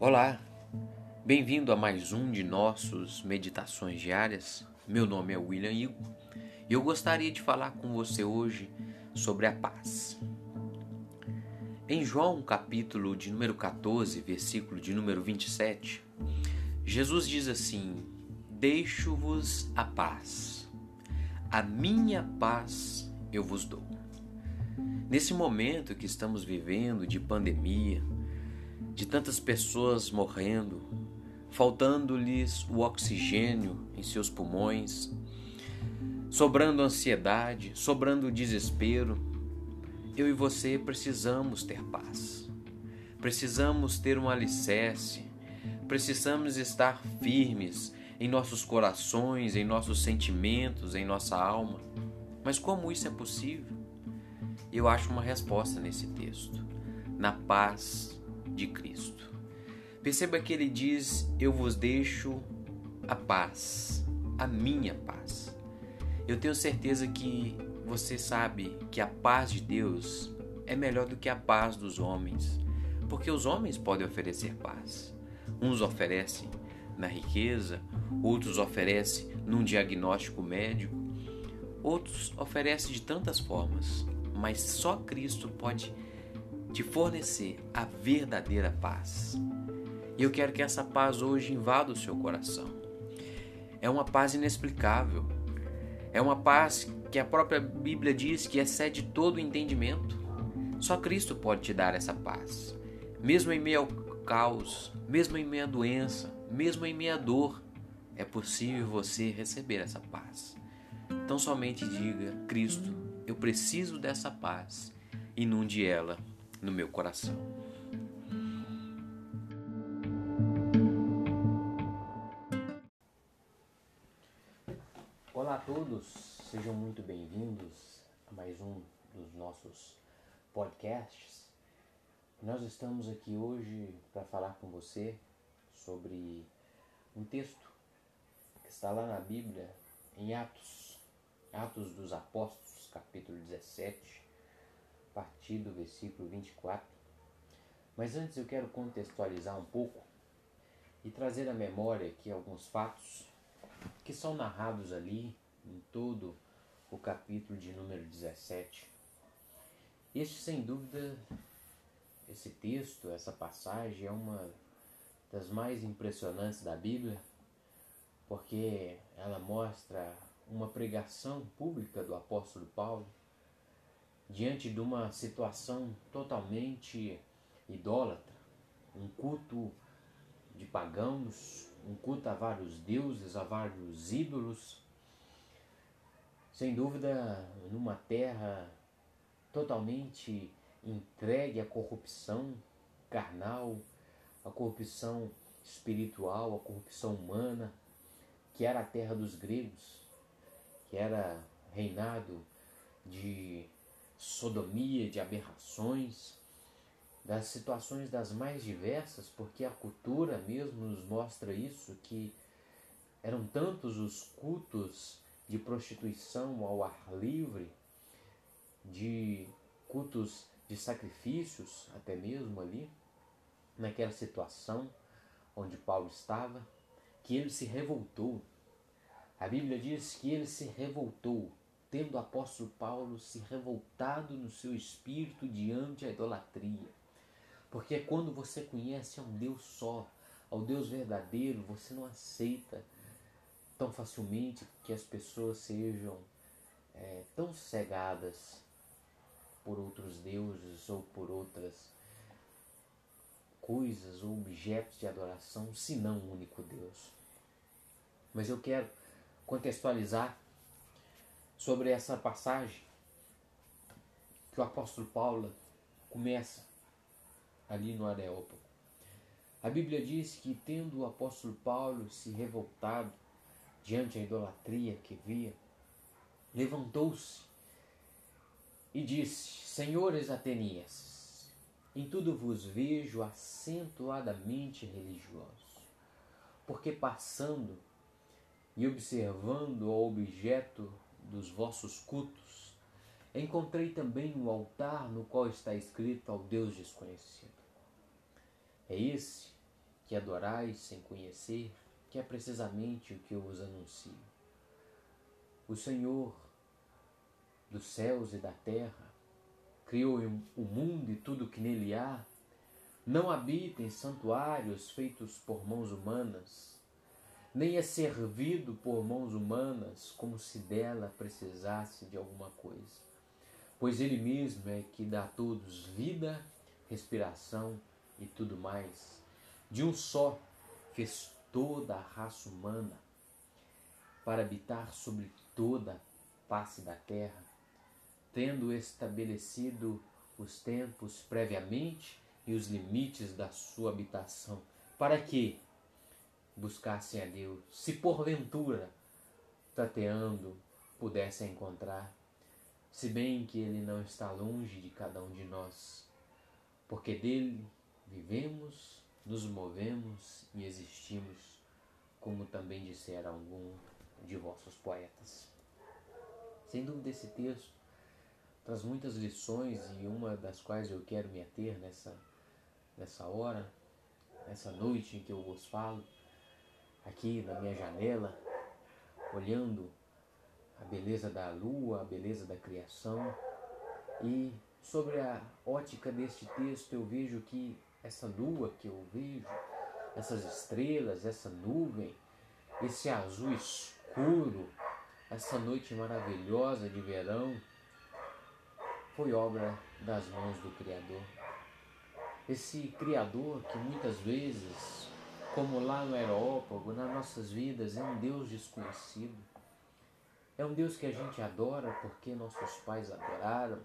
Olá, bem-vindo a mais um de nossos meditações diárias. Meu nome é William Igor e eu gostaria de falar com você hoje sobre a paz. Em João, capítulo de número 14, versículo de número 27, Jesus diz assim: Deixo-vos a paz, a minha paz eu vos dou. Nesse momento que estamos vivendo de pandemia, de tantas pessoas morrendo, faltando-lhes o oxigênio em seus pulmões, sobrando ansiedade, sobrando desespero, eu e você precisamos ter paz. Precisamos ter um alicerce, precisamos estar firmes em nossos corações, em nossos sentimentos, em nossa alma. Mas como isso é possível? eu acho uma resposta nesse texto: na paz de Cristo. Perceba que ele diz: Eu vos deixo a paz, a minha paz. Eu tenho certeza que você sabe que a paz de Deus é melhor do que a paz dos homens, porque os homens podem oferecer paz. Uns oferecem na riqueza, outros oferecem num diagnóstico médico, outros oferecem de tantas formas mas só Cristo pode te fornecer a verdadeira paz. E eu quero que essa paz hoje invada o seu coração. É uma paz inexplicável. É uma paz que a própria Bíblia diz que excede todo o entendimento. Só Cristo pode te dar essa paz. Mesmo em meio ao caos, mesmo em meio à doença, mesmo em meio à dor, é possível você receber essa paz. Então somente diga: Cristo, eu preciso dessa paz. Inunde ela no meu coração. Olá a todos, sejam muito bem-vindos a mais um dos nossos podcasts. Nós estamos aqui hoje para falar com você sobre um texto que está lá na Bíblia, em Atos, Atos dos Apóstolos capítulo 17, a partir do versículo 24. Mas antes eu quero contextualizar um pouco e trazer à memória aqui alguns fatos que são narrados ali em todo o capítulo de número 17. Este, sem dúvida, esse texto, essa passagem é uma das mais impressionantes da Bíblia, porque ela mostra uma pregação pública do apóstolo Paulo diante de uma situação totalmente idólatra, um culto de pagãos, um culto a vários deuses, a vários ídolos. Sem dúvida, numa terra totalmente entregue à corrupção carnal, à corrupção espiritual, à corrupção humana, que era a terra dos gregos que era reinado de sodomia, de aberrações, das situações das mais diversas, porque a cultura mesmo nos mostra isso, que eram tantos os cultos de prostituição ao ar livre, de cultos de sacrifícios, até mesmo ali, naquela situação onde Paulo estava, que ele se revoltou. A Bíblia diz que ele se revoltou, tendo o apóstolo Paulo se revoltado no seu espírito diante da idolatria. Porque é quando você conhece a um Deus só, ao Deus verdadeiro, você não aceita tão facilmente que as pessoas sejam é, tão cegadas por outros deuses ou por outras coisas ou objetos de adoração, senão o único Deus. Mas eu quero contextualizar sobre essa passagem que o apóstolo Paulo começa ali no Areópago. A Bíblia diz que, tendo o apóstolo Paulo se revoltado diante da idolatria que via, levantou-se e disse: Senhores atenienses, em tudo vos vejo acentuadamente religiosos, porque passando e observando o objeto dos vossos cultos, encontrei também um altar no qual está escrito ao Deus desconhecido. É esse que adorais sem conhecer, que é precisamente o que eu vos anuncio. O Senhor dos céus e da terra criou o mundo e tudo que nele há, não habita em santuários feitos por mãos humanas, nem é servido por mãos humanas como se dela precisasse de alguma coisa, pois Ele mesmo é que dá a todos vida, respiração e tudo mais. De um só fez toda a raça humana para habitar sobre toda a face da terra, tendo estabelecido os tempos previamente e os limites da sua habitação, para que buscassem a Deus, se porventura, tateando, pudessem encontrar, se bem que Ele não está longe de cada um de nós, porque dele vivemos, nos movemos e existimos, como também disseram algum de vossos poetas. Sem dúvida, esse texto traz muitas lições e uma das quais eu quero me ater nessa, nessa hora, nessa noite em que eu vos falo, aqui na minha janela, olhando a beleza da lua, a beleza da criação. E sobre a ótica deste texto, eu vejo que essa lua que eu vejo, essas estrelas, essa nuvem, esse azul escuro, essa noite maravilhosa de verão, foi obra das mãos do Criador. Esse Criador que muitas vezes como lá no aerópago, nas nossas vidas, é um Deus desconhecido. É um Deus que a gente adora porque nossos pais adoraram.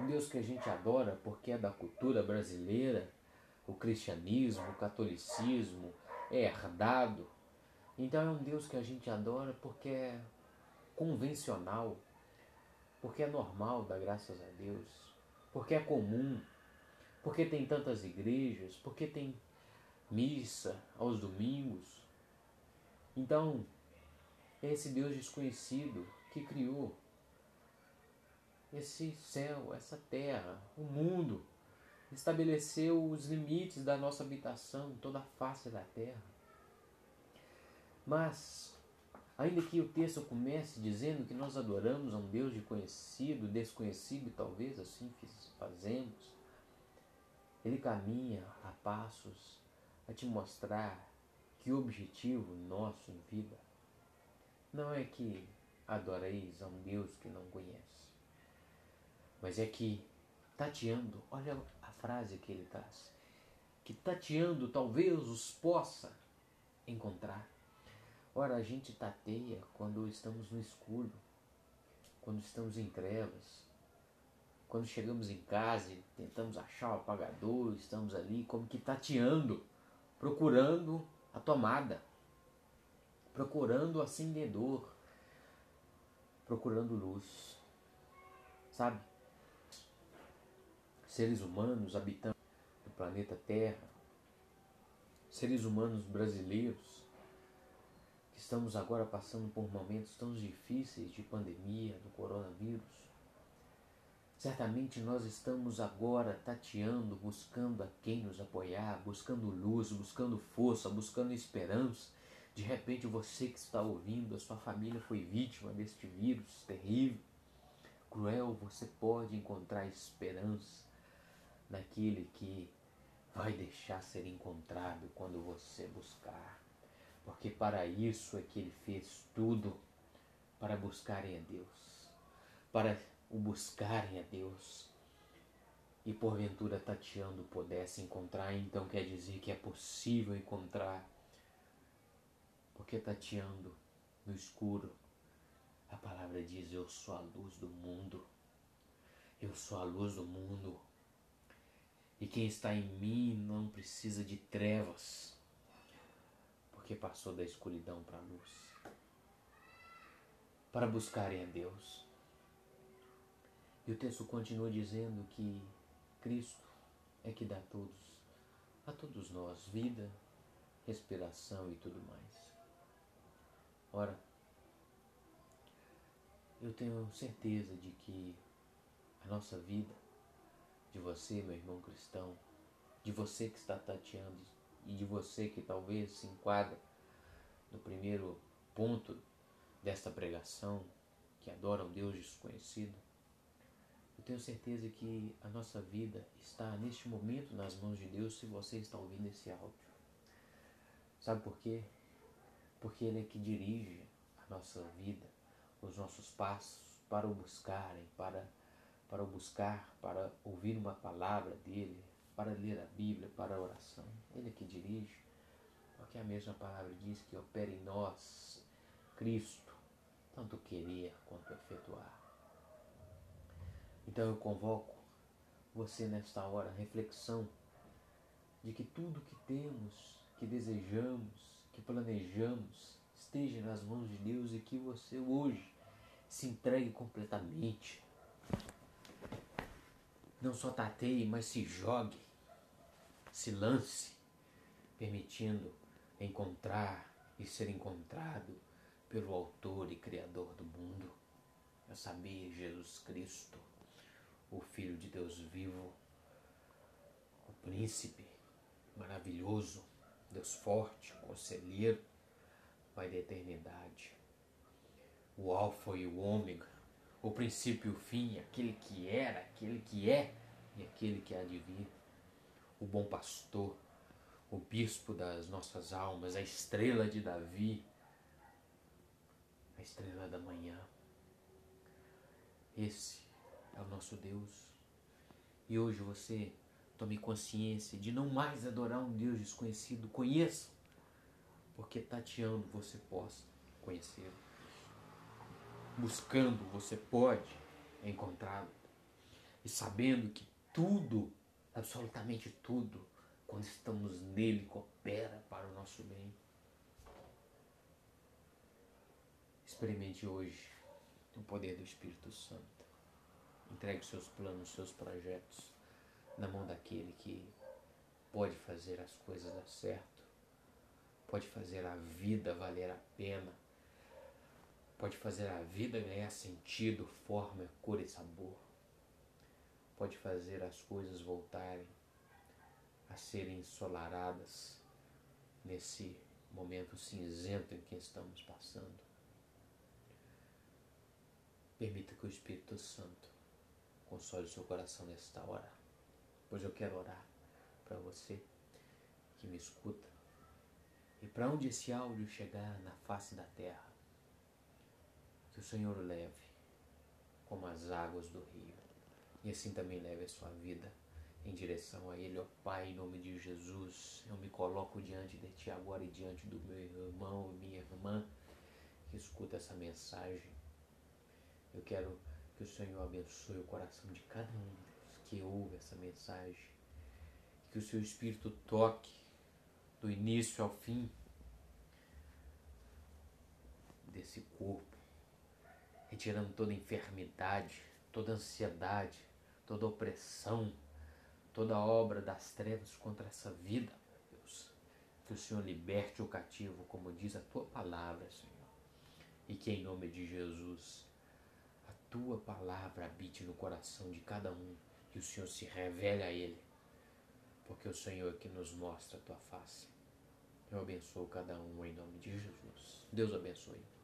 Um Deus que a gente adora porque é da cultura brasileira, o cristianismo, o catolicismo, é herdado. Então é um Deus que a gente adora porque é convencional, porque é normal, dá graças a Deus, porque é comum, porque tem tantas igrejas, porque tem missa aos domingos. Então, é esse Deus desconhecido que criou esse céu, essa terra, o mundo, estabeleceu os limites da nossa habitação, toda a face da terra. Mas, ainda que o texto comece dizendo que nós adoramos a um Deus desconhecido, desconhecido, e talvez assim fazemos, ele caminha a passos a te mostrar que o objetivo nosso em vida não é que adoreis a um Deus que não conhece, mas é que tateando, olha a frase que ele traz, que tateando talvez os possa encontrar. Ora, a gente tateia quando estamos no escuro, quando estamos em trevas, quando chegamos em casa e tentamos achar o apagador, estamos ali como que tateando procurando a tomada, procurando o acendedor, procurando luz. Sabe? Seres humanos habitando o planeta Terra, seres humanos brasileiros, que estamos agora passando por momentos tão difíceis de pandemia do coronavírus, Certamente nós estamos agora tateando, buscando a quem nos apoiar, buscando luz, buscando força, buscando esperança. De repente você que está ouvindo, a sua família foi vítima deste vírus terrível, cruel, você pode encontrar esperança naquele que vai deixar ser encontrado quando você buscar. Porque para isso é que ele fez tudo, para buscarem a Deus, para o buscarem a Deus e porventura tateando pudesse encontrar, então quer dizer que é possível encontrar. Porque tateando no escuro, a palavra diz: Eu sou a luz do mundo. Eu sou a luz do mundo. E quem está em mim não precisa de trevas, porque passou da escuridão para a luz. Para buscarem a Deus. E o texto continua dizendo que Cristo é que dá a todos, a todos nós, vida, respiração e tudo mais. Ora, eu tenho certeza de que a nossa vida, de você, meu irmão cristão, de você que está tateando e de você que talvez se enquadra no primeiro ponto desta pregação, que adora um Deus desconhecido, tenho certeza que a nossa vida está neste momento nas mãos de Deus se você está ouvindo esse áudio. Sabe por quê? Porque Ele é que dirige a nossa vida, os nossos passos para o buscarem, para, para o buscar, para ouvir uma palavra dele, para ler a Bíblia, para a oração. Ele é que dirige, porque a mesma palavra diz que opera em nós Cristo, tanto querer quanto efetuar. Então eu convoco você nesta hora, reflexão de que tudo que temos, que desejamos, que planejamos, esteja nas mãos de Deus e que você hoje se entregue completamente. Não só tateie, mas se jogue, se lance, permitindo encontrar e ser encontrado pelo Autor e Criador do mundo, a saber, Jesus Cristo, o Filho de Deus vivo, o Príncipe maravilhoso, Deus forte, conselheiro, Pai da eternidade, o Alfa e o Ômega, o princípio e o fim, aquele que era, aquele que é e aquele que há de vir, o bom pastor, o bispo das nossas almas, a estrela de Davi, a estrela da manhã. Esse é o nosso Deus. E hoje você tome consciência de não mais adorar um Deus desconhecido. Conheça, porque tateando você possa conhecê-lo. Buscando você pode encontrá-lo. E sabendo que tudo, absolutamente tudo, quando estamos nele, coopera para o nosso bem. Experimente hoje o poder do Espírito Santo. Entregue seus planos, seus projetos na mão daquele que pode fazer as coisas dar certo, pode fazer a vida valer a pena, pode fazer a vida ganhar sentido, forma, cor e sabor, pode fazer as coisas voltarem a serem ensolaradas nesse momento cinzento em que estamos passando. Permita que o Espírito Santo console seu coração nesta hora, pois eu quero orar para você que me escuta e para onde esse áudio chegar na face da terra, que o Senhor o leve como as águas do rio e assim também leve a sua vida em direção a Ele, ó Pai, em nome de Jesus. Eu me coloco diante de Ti agora e diante do meu irmão e minha irmã que escuta essa mensagem. Eu quero que o Senhor abençoe o coração de cada um que ouve essa mensagem. Que o Seu Espírito toque do início ao fim desse corpo, retirando toda enfermidade, toda ansiedade, toda opressão toda obra das trevas contra essa vida, Deus. Que o Senhor liberte o cativo, como diz a tua palavra, Senhor. E que em nome de Jesus, tua palavra habite no coração de cada um, que o Senhor se revele a ele, porque o Senhor é que nos mostra a tua face. Eu abençoo cada um em nome de Jesus. Deus abençoe.